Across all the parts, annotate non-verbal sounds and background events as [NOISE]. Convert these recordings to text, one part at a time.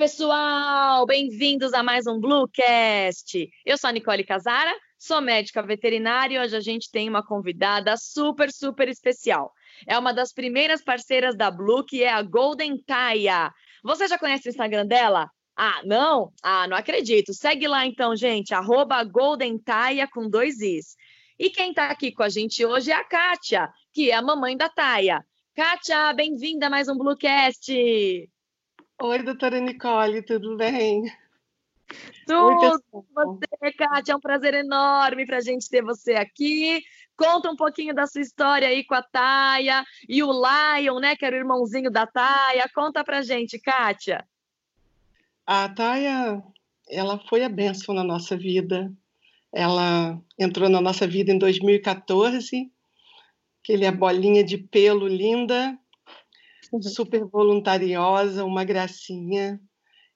Pessoal! Bem-vindos a mais um Bluecast. Eu sou a Nicole Casara, sou médica veterinária e hoje a gente tem uma convidada super, super especial. É uma das primeiras parceiras da Blue, que é a Golden Taia. Você já conhece o Instagram dela? Ah, não? Ah, não acredito. Segue lá então, gente, arroba Golden Taia com dois Is. E quem está aqui com a gente hoje é a Kátia, que é a mamãe da Taia. Kátia, bem-vinda a mais um Bluecast! Oi, doutora Nicole, tudo bem? Tudo Oi, você, Kátia, é um prazer enorme para a gente ter você aqui. Conta um pouquinho da sua história aí com a Taia e o Lion, né, que era o irmãozinho da Taia. Conta pra gente, Kátia. A Taia, ela foi a bênção na nossa vida. Ela entrou na nossa vida em 2014, aquele a bolinha de pelo linda. Super voluntariosa, uma gracinha,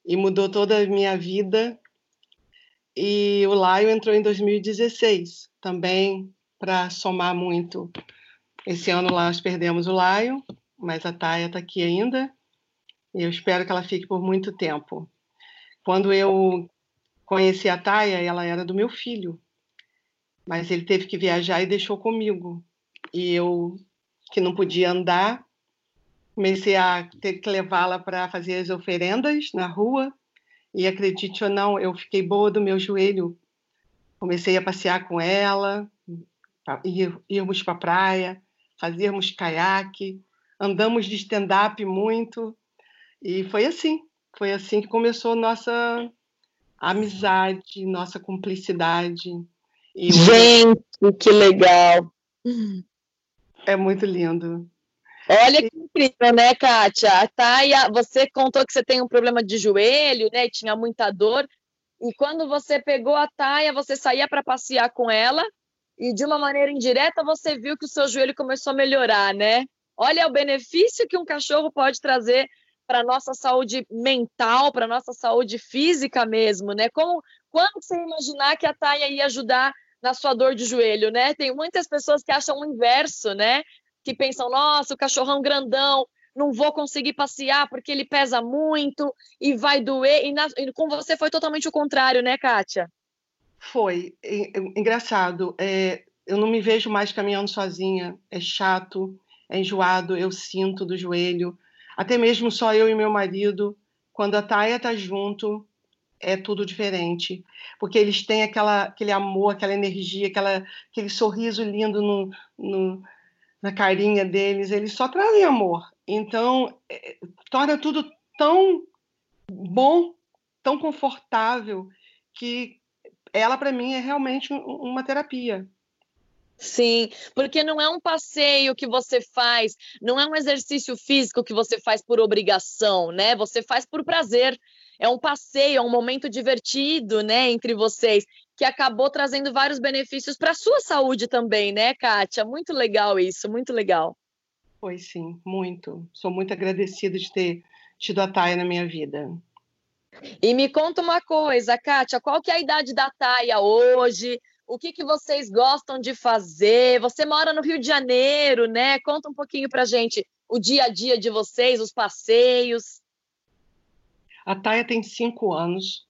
e mudou toda a minha vida. E o Laio entrou em 2016, também para somar muito. Esse ano lá nós perdemos o Laio, mas a Taia está aqui ainda, e eu espero que ela fique por muito tempo. Quando eu conheci a Taia, ela era do meu filho, mas ele teve que viajar e deixou comigo. E eu, que não podia andar, comecei a ter que levá-la para fazer as oferendas na rua. E acredite ou não, eu fiquei boa do meu joelho. Comecei a passear com ela, íamos para a praia, fazíamos caiaque, andamos de stand-up muito. E foi assim, foi assim que começou nossa amizade, nossa cumplicidade. E Gente, que legal! É muito lindo. Olha que incrível, né, Kátia? A Taia, você contou que você tem um problema de joelho, né? E tinha muita dor. E quando você pegou a Taia, você saía para passear com ela e de uma maneira indireta você viu que o seu joelho começou a melhorar, né? Olha o benefício que um cachorro pode trazer para nossa saúde mental, para nossa saúde física mesmo, né? Como quando você imaginar que a Taia ia ajudar na sua dor de joelho, né? Tem muitas pessoas que acham o inverso, né? Que pensam, nossa, o cachorrão grandão, não vou conseguir passear porque ele pesa muito e vai doer. E, na, e com você foi totalmente o contrário, né, Kátia? Foi. Engraçado. É, eu não me vejo mais caminhando sozinha. É chato, é enjoado, eu sinto do joelho. Até mesmo só eu e meu marido. Quando a Taia tá junto, é tudo diferente. Porque eles têm aquela, aquele amor, aquela energia, aquela, aquele sorriso lindo no, no na carinha deles, eles só trazem amor. Então, é, torna tudo tão bom, tão confortável, que ela, para mim, é realmente uma terapia. Sim, porque não é um passeio que você faz, não é um exercício físico que você faz por obrigação, né? Você faz por prazer. É um passeio, é um momento divertido, né, entre vocês que acabou trazendo vários benefícios para a sua saúde também, né, Kátia? Muito legal isso, muito legal. Foi sim, muito. Sou muito agradecida de ter tido a Taia na minha vida. E me conta uma coisa, Kátia, qual que é a idade da Taia hoje? O que, que vocês gostam de fazer? Você mora no Rio de Janeiro, né? Conta um pouquinho pra gente o dia a dia de vocês, os passeios. A Taia tem cinco anos.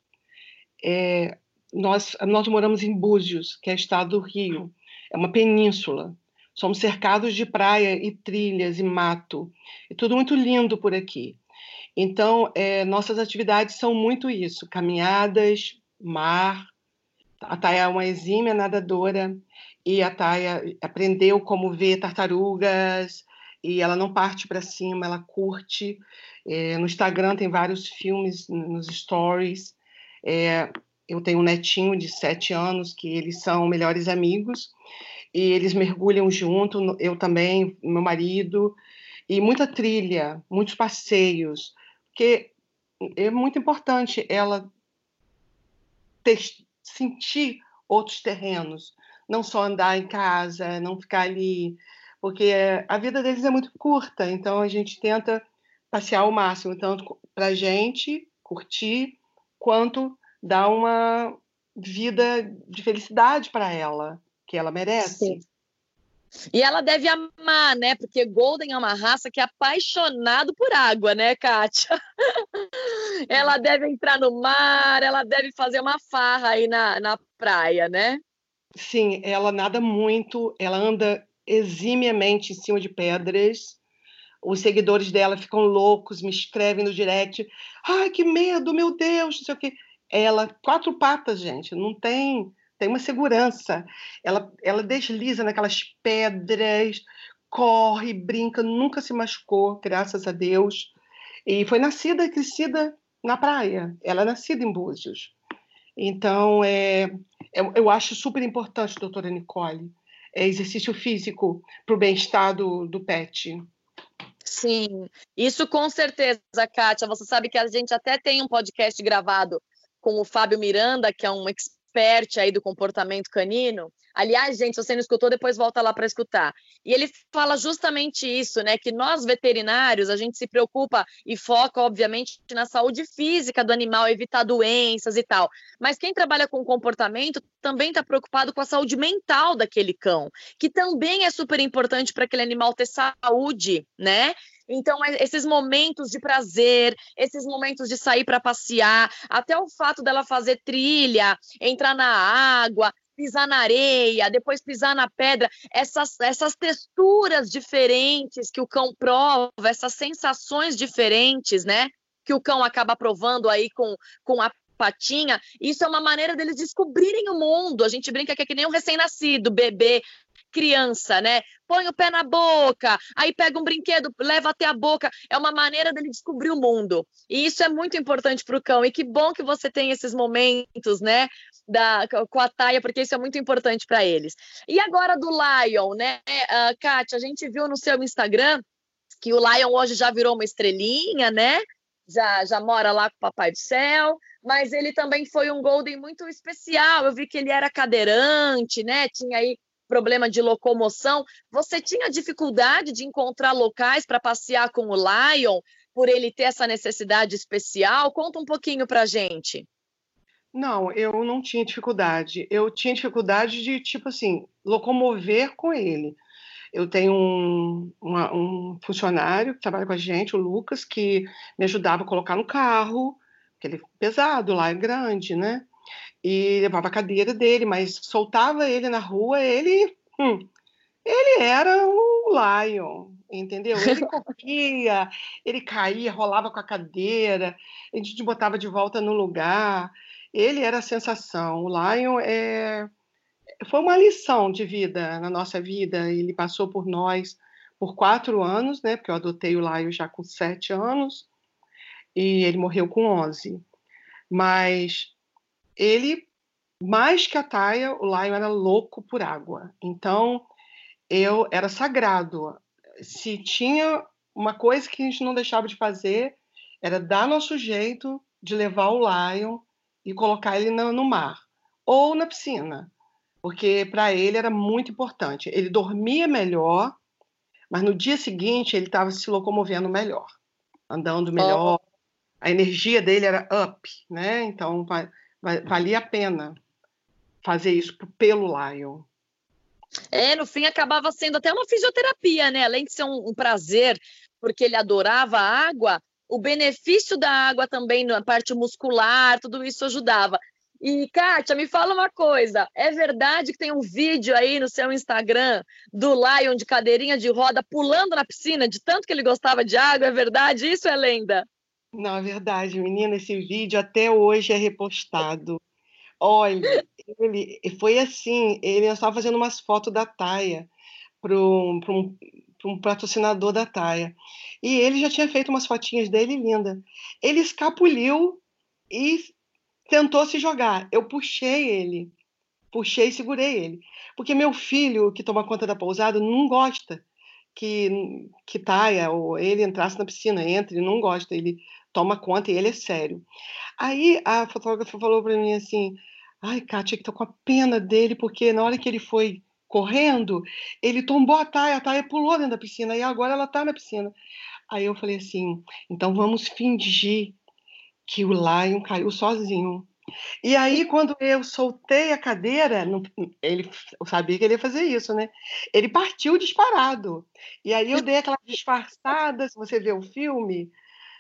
É, nós, nós moramos em Búzios, que é estado do Rio. É uma península. Somos cercados de praia e trilhas e mato. É tudo muito lindo por aqui. Então, é, nossas atividades são muito isso: caminhadas, mar. A Taia é uma exímia nadadora e a Taia aprendeu como ver tartarugas e ela não parte para cima, ela curte. É, no Instagram tem vários filmes nos stories. É, eu tenho um netinho de sete anos que eles são melhores amigos e eles mergulham junto, eu também, meu marido, e muita trilha, muitos passeios, porque é muito importante ela ter, sentir outros terrenos, não só andar em casa, não ficar ali, porque a vida deles é muito curta, então a gente tenta passear ao máximo, tanto para a gente curtir, quanto dar uma vida de felicidade para ela, que ela merece. Sim. E ela deve amar, né? Porque Golden é uma raça que é apaixonado por água, né, Kátia? [LAUGHS] ela deve entrar no mar, ela deve fazer uma farra aí na, na praia, né? Sim, ela nada muito, ela anda eximiamente em cima de pedras. Os seguidores dela ficam loucos, me escrevem no direct. Ai, que medo, meu Deus, não sei o quê. Ela, quatro patas, gente, não tem tem uma segurança. Ela, ela desliza naquelas pedras, corre, brinca, nunca se machucou, graças a Deus. E foi nascida e crescida na praia. Ela é nascida em Búzios. Então, é, é eu acho super importante, doutora Nicole, exercício físico para o bem-estar do, do pet. Sim, isso com certeza, Kátia. Você sabe que a gente até tem um podcast gravado com o Fábio Miranda, que é um expert aí do comportamento canino. Aliás, gente, se você não escutou, depois volta lá para escutar. E ele fala justamente isso, né? Que nós veterinários, a gente se preocupa e foca, obviamente, na saúde física do animal, evitar doenças e tal. Mas quem trabalha com comportamento também está preocupado com a saúde mental daquele cão, que também é super importante para aquele animal ter saúde, né? Então, é, esses momentos de prazer, esses momentos de sair para passear, até o fato dela fazer trilha, entrar na água, pisar na areia, depois pisar na pedra, essas, essas texturas diferentes que o cão prova, essas sensações diferentes, né? Que o cão acaba provando aí com, com a patinha, isso é uma maneira deles descobrirem o mundo. A gente brinca que é que nem um recém-nascido, bebê, criança, né? Põe o pé na boca, aí pega um brinquedo, leva até a boca. É uma maneira dele descobrir o mundo. E isso é muito importante para o cão. E que bom que você tem esses momentos, né? Da, com a Taia, porque isso é muito importante para eles. E agora do Lion, né? Uh, Kátia, a gente viu no seu Instagram que o Lion hoje já virou uma estrelinha, né? Já, já mora lá com o Papai do Céu, mas ele também foi um Golden muito especial. Eu vi que ele era cadeirante, né? Tinha aí problema de locomoção, você tinha dificuldade de encontrar locais para passear com o Lion, por ele ter essa necessidade especial? Conta um pouquinho para gente. Não, eu não tinha dificuldade. Eu tinha dificuldade de, tipo assim, locomover com ele. Eu tenho um, uma, um funcionário que trabalha com a gente, o Lucas, que me ajudava a colocar no carro, porque ele é pesado lá, é grande, né? E levava a cadeira dele, mas soltava ele na rua, ele, hum, ele era o Lion, entendeu? Ele [LAUGHS] corria, ele caía, rolava com a cadeira, a gente botava de volta no lugar. Ele era a sensação. O Lion é, foi uma lição de vida na nossa vida. Ele passou por nós por quatro anos, né? Porque eu adotei o Lion já com sete anos e ele morreu com onze. Mas ele, mais que a Taia, o Lion era louco por água. Então, eu era sagrado. Se tinha uma coisa que a gente não deixava de fazer, era dar nosso jeito de levar o Lion e colocar ele no, no mar ou na piscina, porque para ele era muito importante. Ele dormia melhor, mas no dia seguinte ele estava se locomovendo melhor, andando melhor. Oh. A energia dele era up, né? Então valia a pena fazer isso pelo Lion. É, no fim acabava sendo até uma fisioterapia, né? Além de ser um, um prazer, porque ele adorava a água, o benefício da água também na parte muscular, tudo isso ajudava. E, Kátia, me fala uma coisa: é verdade que tem um vídeo aí no seu Instagram do Lion de cadeirinha de roda pulando na piscina, de tanto que ele gostava de água? É verdade? Isso é lenda? Não, é verdade, menina, esse vídeo até hoje é repostado. Olha, ele foi assim, ele estava fazendo umas fotos da Taia para um, um, um patrocinador da Taia. E ele já tinha feito umas fotinhas dele linda. Ele escapuliu e tentou se jogar. Eu puxei ele, puxei e segurei ele. Porque meu filho, que toma conta da pousada, não gosta que, que Taia ou ele entrasse na piscina. Entra, ele não gosta. Ele toma conta e ele é sério. Aí a fotógrafa falou para mim assim: ai, Kátia, que tô com a pena dele, porque na hora que ele foi correndo, ele tombou a Taia, a Taia pulou dentro da piscina e agora ela está na piscina. Aí eu falei assim: então vamos fingir que o Lion caiu sozinho. E aí, quando eu soltei a cadeira, ele eu sabia que ele ia fazer isso, né? Ele partiu disparado. E aí eu dei aquela disfarçada, se você vê o filme,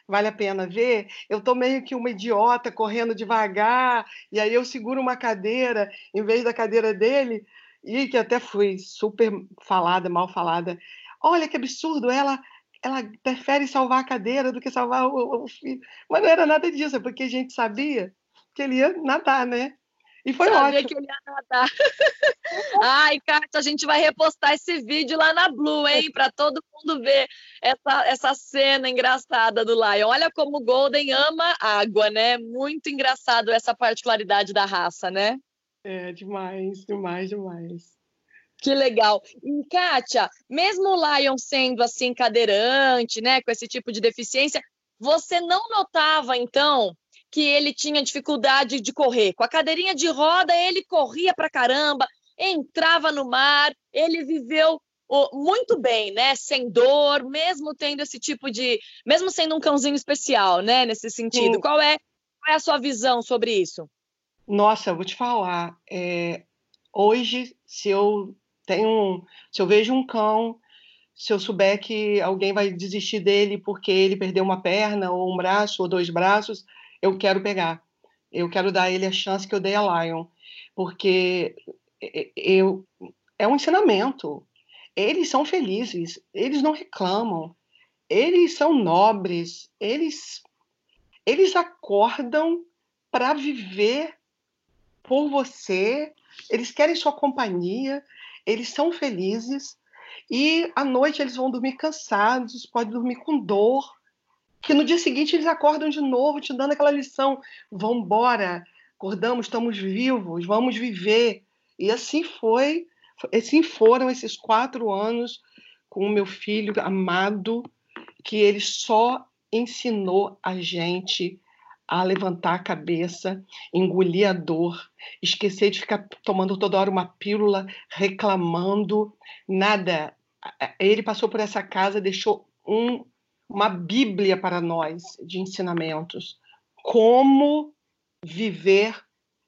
vale a pena ver. Eu tô meio que uma idiota correndo devagar, e aí eu seguro uma cadeira em vez da cadeira dele, e que até fui super falada, mal falada. Olha que absurdo, ela ela prefere salvar a cadeira do que salvar o, o filho. Mas não era nada disso, é porque a gente sabia que ele ia nadar, né? E foi Sabia ótimo. que ele ia nadar. [LAUGHS] Ai, Kátia, a gente vai repostar esse vídeo lá na Blue, hein? Para todo mundo ver essa, essa cena engraçada do Lion. Olha como o Golden ama água, né? Muito engraçado essa particularidade da raça, né? É, demais, demais, demais. Que legal. E, Kátia, mesmo o Lion sendo assim cadeirante, né, com esse tipo de deficiência, você não notava, então, que ele tinha dificuldade de correr. Com a cadeirinha de roda, ele corria pra caramba, entrava no mar, ele viveu muito bem, né? Sem dor, mesmo tendo esse tipo de. Mesmo sendo um cãozinho especial, né? Nesse sentido. Qual é, qual é a sua visão sobre isso? Nossa, eu vou te falar. É, hoje, se eu tenho. Se eu vejo um cão, se eu souber que alguém vai desistir dele porque ele perdeu uma perna, ou um braço, ou dois braços, eu quero pegar. Eu quero dar ele a chance que eu dei a Lion, porque eu é um ensinamento. Eles são felizes, eles não reclamam, eles são nobres, eles eles acordam para viver por você, eles querem sua companhia, eles são felizes. E à noite eles vão dormir cansados, podem dormir com dor, que no dia seguinte eles acordam de novo, te dando aquela lição: vamos embora, acordamos, estamos vivos, vamos viver. E assim foi, assim foram esses quatro anos com o meu filho amado, que ele só ensinou a gente a levantar a cabeça, engolir a dor, esquecer de ficar tomando toda hora uma pílula, reclamando, nada. Ele passou por essa casa, deixou um uma Bíblia para nós de ensinamentos. Como viver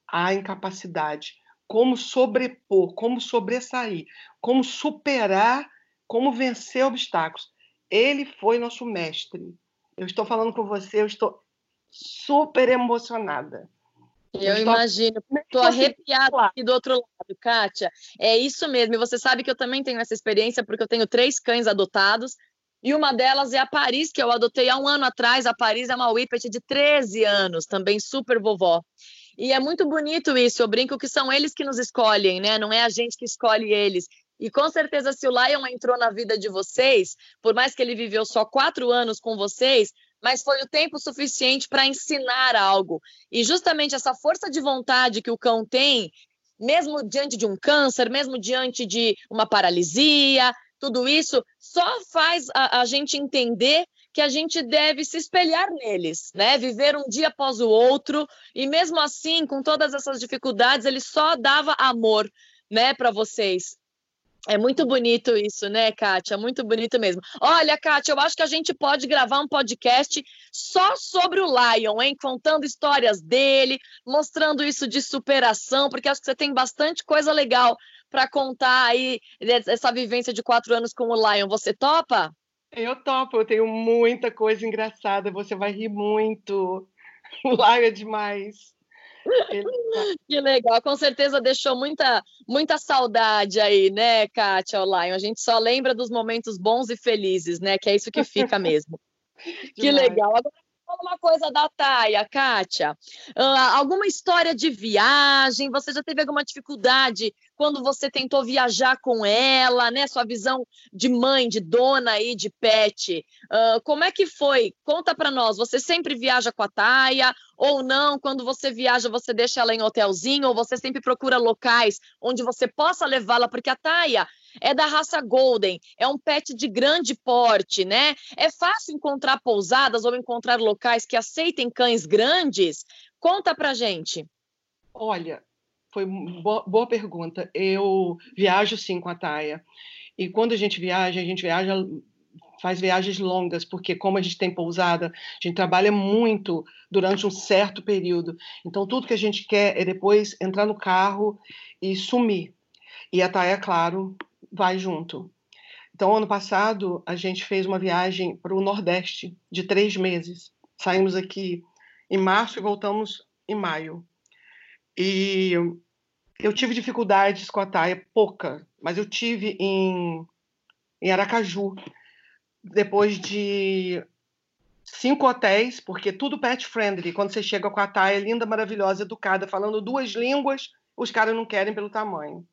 a incapacidade, como sobrepor, como sobressair, como superar, como vencer obstáculos. Ele foi nosso mestre. Eu estou falando com você, eu estou super emocionada. Eu, eu imagino, estou arrepiada aqui do outro lado, Kátia. É isso mesmo. E você sabe que eu também tenho essa experiência, porque eu tenho três cães adotados e uma delas é a Paris, que eu adotei há um ano atrás. A Paris é uma Whippet de 13 anos, também super vovó. E é muito bonito isso. Eu brinco que são eles que nos escolhem, né? Não é a gente que escolhe eles. E com certeza, se o Lion entrou na vida de vocês, por mais que ele viveu só quatro anos com vocês, mas foi o tempo suficiente para ensinar algo. E justamente essa força de vontade que o cão tem, mesmo diante de um câncer, mesmo diante de uma paralisia, tudo isso só faz a, a gente entender que a gente deve se espelhar neles, né? Viver um dia após o outro e mesmo assim, com todas essas dificuldades, ele só dava amor, né, para vocês. É muito bonito isso, né, Kátia? Muito bonito mesmo. Olha, Kátia, eu acho que a gente pode gravar um podcast só sobre o Lion, hein? Contando histórias dele, mostrando isso de superação, porque acho que você tem bastante coisa legal para contar aí essa vivência de quatro anos com o Lion. Você topa? Eu topo, eu tenho muita coisa engraçada, você vai rir muito. [LAUGHS] O Lion é demais. [LAUGHS] Que legal, com certeza deixou muita, muita saudade aí, né, Kátia, o Lion? A gente só lembra dos momentos bons e felizes, né? Que é isso que fica [LAUGHS] mesmo. que legal. Agora, Fala uma coisa da Taia, Kátia. Uh, alguma história de viagem? Você já teve alguma dificuldade quando você tentou viajar com ela, né? Sua visão de mãe, de dona aí, de pet. Uh, como é que foi? Conta para nós. Você sempre viaja com a Taia ou não? Quando você viaja, você deixa ela em hotelzinho ou você sempre procura locais onde você possa levá-la? Porque a Taia é da raça Golden, é um pet de grande porte, né? É fácil encontrar pousadas ou encontrar locais que aceitem cães grandes? Conta pra gente. Olha, foi boa, boa pergunta. Eu viajo sim com a Taia. E quando a gente viaja, a gente viaja faz viagens longas, porque como a gente tem pousada, a gente trabalha muito durante um certo período. Então, tudo que a gente quer é depois entrar no carro e sumir. E a Taia, claro, vai junto. Então, ano passado, a gente fez uma viagem para o Nordeste de três meses. Saímos aqui em março e voltamos em maio. E eu tive dificuldades com a Taia, pouca, mas eu tive em, em Aracaju, depois de cinco hotéis, porque tudo pet friendly. Quando você chega com a Taia linda, maravilhosa, educada, falando duas línguas, os caras não querem pelo tamanho.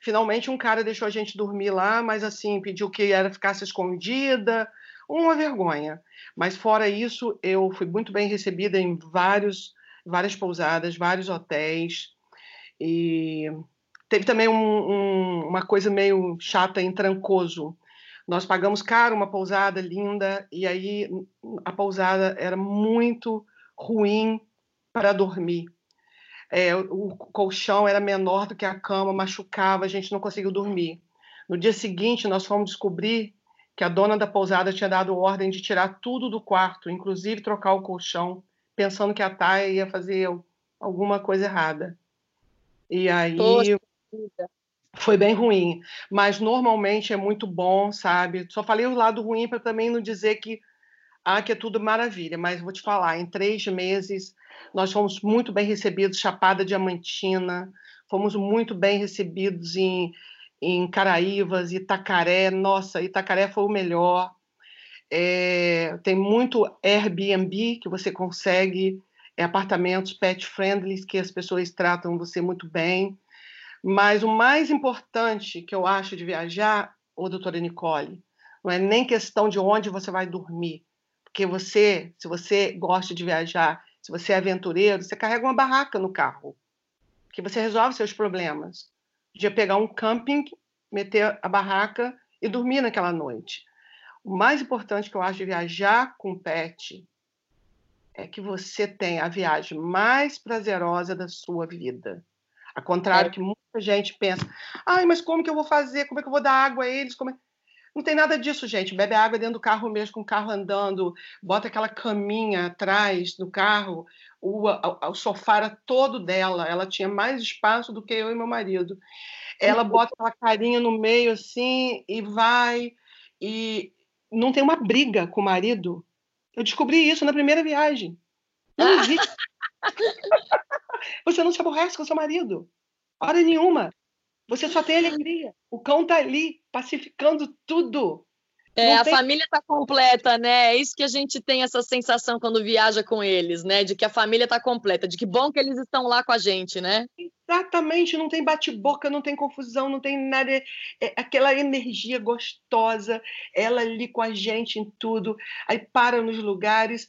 Finalmente um cara deixou a gente dormir lá, mas assim, pediu que ela ficasse escondida, uma vergonha. Mas fora isso, eu fui muito bem recebida em vários, várias pousadas, vários hotéis. E teve também um, um, uma coisa meio chata em Trancoso. Nós pagamos caro uma pousada linda e aí a pousada era muito ruim para dormir. É, o colchão era menor do que a cama, machucava, a gente não conseguiu dormir. No dia seguinte, nós fomos descobrir que a dona da pousada tinha dado ordem de tirar tudo do quarto, inclusive trocar o colchão, pensando que a Taia ia fazer alguma coisa errada. E aí Poxa. foi bem ruim. Mas normalmente é muito bom, sabe? Só falei o lado ruim para também não dizer que ah, que é tudo maravilha, mas vou te falar, em três meses nós fomos muito bem recebidos, Chapada Diamantina, fomos muito bem recebidos em, em Caraívas, Itacaré, nossa, Itacaré foi o melhor. É, tem muito Airbnb que você consegue é, apartamentos pet friendly que as pessoas tratam você muito bem. Mas o mais importante que eu acho de viajar, ô doutora Nicole, não é nem questão de onde você vai dormir, porque você, se você gosta de viajar, se você é aventureiro, você carrega uma barraca no carro, que você resolve seus problemas. De pegar um camping, meter a barraca e dormir naquela noite. O mais importante que eu acho de viajar com pet é que você tem a viagem mais prazerosa da sua vida. Ao contrário é. que muita gente pensa, ai, mas como que eu vou fazer? Como é que eu vou dar água a eles? Como é... Não tem nada disso, gente. Bebe água dentro do carro mesmo, com o carro andando, bota aquela caminha atrás do carro. O, o, o sofá era todo dela, ela tinha mais espaço do que eu e meu marido. Ela bota aquela carinha no meio assim e vai. E não tem uma briga com o marido eu descobri isso na primeira viagem. Não existe. [LAUGHS] Você não se aborrece com seu marido. Hora nenhuma. Você só tem alegria. O cão tá ali, pacificando tudo. É, a família está completa, né? É isso que a gente tem essa sensação quando viaja com eles, né? De que a família está completa, de que bom que eles estão lá com a gente, né? Exatamente, não tem bate-boca, não tem confusão, não tem nada. É aquela energia gostosa, ela ali com a gente em tudo, aí para nos lugares.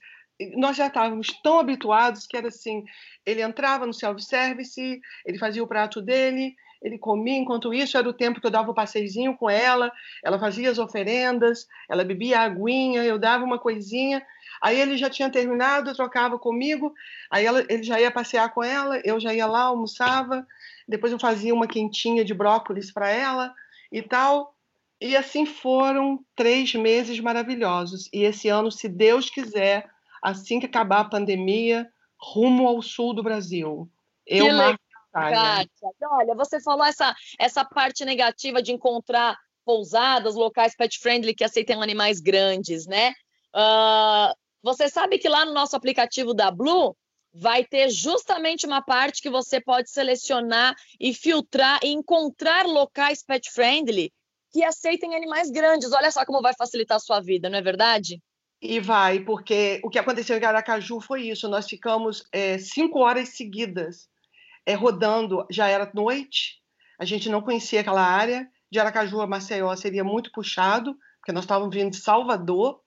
Nós já estávamos tão habituados que era assim: ele entrava no self-service, ele fazia o prato dele, ele comia, enquanto isso era o tempo que eu dava o um passeizinho com ela, ela fazia as oferendas, ela bebia a aguinha, eu dava uma coisinha, aí ele já tinha terminado, trocava comigo, aí ela, ele já ia passear com ela, eu já ia lá, almoçava, depois eu fazia uma quentinha de brócolis para ela e tal, e assim foram três meses maravilhosos, e esse ano, se Deus quiser, assim que acabar a pandemia, rumo ao sul do Brasil. Eu, Marco Kátia, olha, você falou essa, essa parte negativa de encontrar pousadas, locais pet friendly que aceitem animais grandes, né? Uh, você sabe que lá no nosso aplicativo da Blue vai ter justamente uma parte que você pode selecionar e filtrar e encontrar locais pet friendly que aceitem animais grandes. Olha só como vai facilitar a sua vida, não é verdade? E vai, porque o que aconteceu em Aracaju foi isso. Nós ficamos é, cinco horas seguidas é, rodando, já era noite, a gente não conhecia aquela área, de Aracaju a Maceió seria muito puxado, porque nós estávamos vindo de Salvador,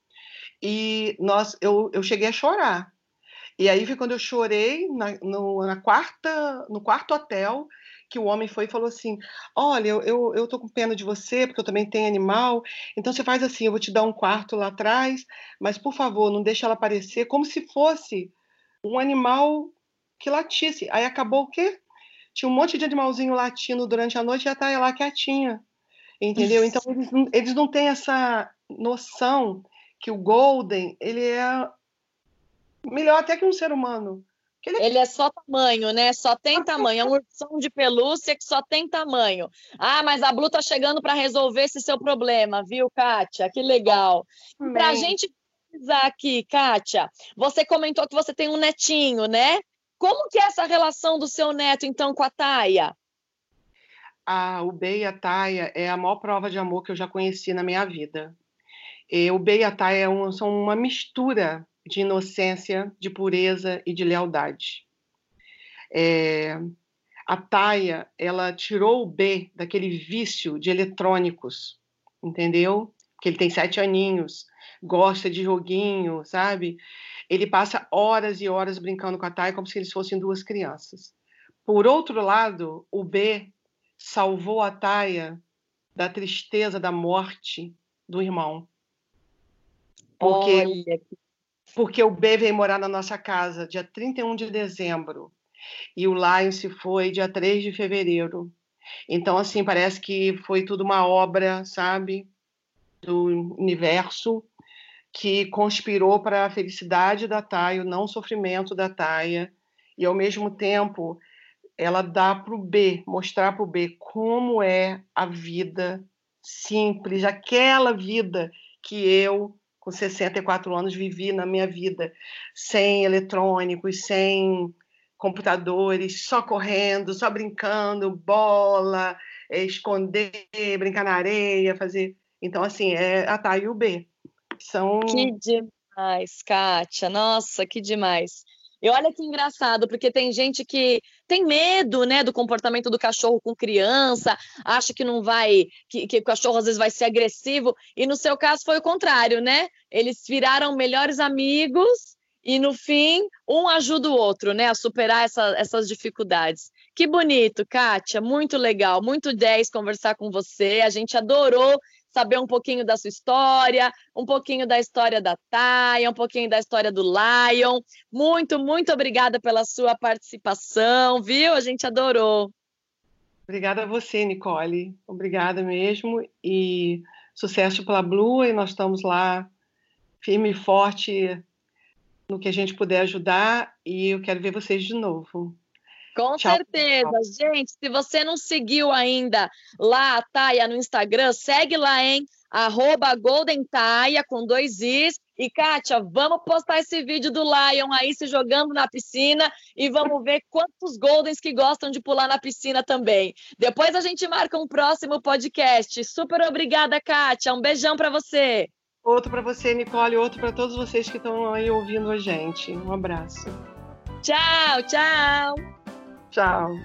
e nós, eu, eu cheguei a chorar. E aí foi quando eu chorei na, no, na quarta, no quarto hotel, que o homem foi e falou assim: Olha, eu, eu, eu tô com pena de você, porque eu também tenho animal. Então você faz assim: eu vou te dar um quarto lá atrás, mas por favor, não deixe ela aparecer como se fosse um animal que latisse. Aí acabou o quê? Tinha um monte de animalzinho latindo durante a noite e a Thay lá quietinha. Entendeu? Então, eles, eles não têm essa, noção que o Golden ele é melhor até que um ser humano. Ele é... ele é... só tamanho, né? Só tem tamanho. É um ursão de pelúcia que só tem tamanho. Ah, mas a Blue tá chegando para resolver esse seu problema, viu, Kátia? Que legal. Para a gente precisar aqui, Kátia, você comentou que você tem um netinho, né? Como que é essa relação do seu neto, então, com a Taia? Ah, o B e a Taia é a maior prova de amor que eu já conheci na minha vida. E o B e a Taia é são uma mistura de inocência, de pureza e de lealdade. É, a Taia, ela tirou o B daquele vício de eletrônicos, entendeu? Que ele tem sete aninhos, gosta de joguinho, sabe? Ele passa horas e horas brincando com a Taia como se eles fossem duas crianças. Por outro lado, o B salvou a Taia da tristeza da morte do irmão. Porque Olha, porque o B veio morar na nossa casa dia 31 de dezembro e o Lion se foi dia 3 de fevereiro. Então, assim, parece que foi tudo uma obra, sabe, do universo que conspirou para a felicidade da Taia, o não sofrimento da Taia, e ao mesmo tempo ela dá para o B, mostrar para o B como é a vida simples, aquela vida que eu com 64 anos, vivi na minha vida sem eletrônicos, sem computadores, só correndo, só brincando, bola, é, esconder, brincar na areia, fazer. Então, assim, é a Thay e o B. São... Que demais, Kátia. Nossa, que demais. E olha que engraçado, porque tem gente que tem medo, né, do comportamento do cachorro com criança, acha que não vai, que, que o cachorro às vezes vai ser agressivo, e no seu caso foi o contrário, né? Eles viraram melhores amigos e no fim um ajuda o outro, né, a superar essa, essas dificuldades. Que bonito, Kátia, muito legal, muito 10 conversar com você. A gente adorou saber um pouquinho da sua história, um pouquinho da história da Taia, um pouquinho da história do Lion. Muito, muito obrigada pela sua participação, viu? A gente adorou. Obrigada a você, Nicole. Obrigada mesmo. E sucesso pela Blue. E nós estamos lá firme e forte no que a gente puder ajudar. E eu quero ver vocês de novo. Com Tchau. certeza. Gente, se você não seguiu ainda lá a Taia no Instagram, segue lá, hein? Arroba Golden Taia, com dois Is. E, Kátia, vamos postar esse vídeo do Lion aí se jogando na piscina e vamos ver quantos Goldens que gostam de pular na piscina também. Depois a gente marca um próximo podcast. Super obrigada, Kátia. Um beijão para você. Outro para você, Nicole, outro para todos vocês que estão aí ouvindo a gente. Um abraço. Tchau, tchau. Tchau.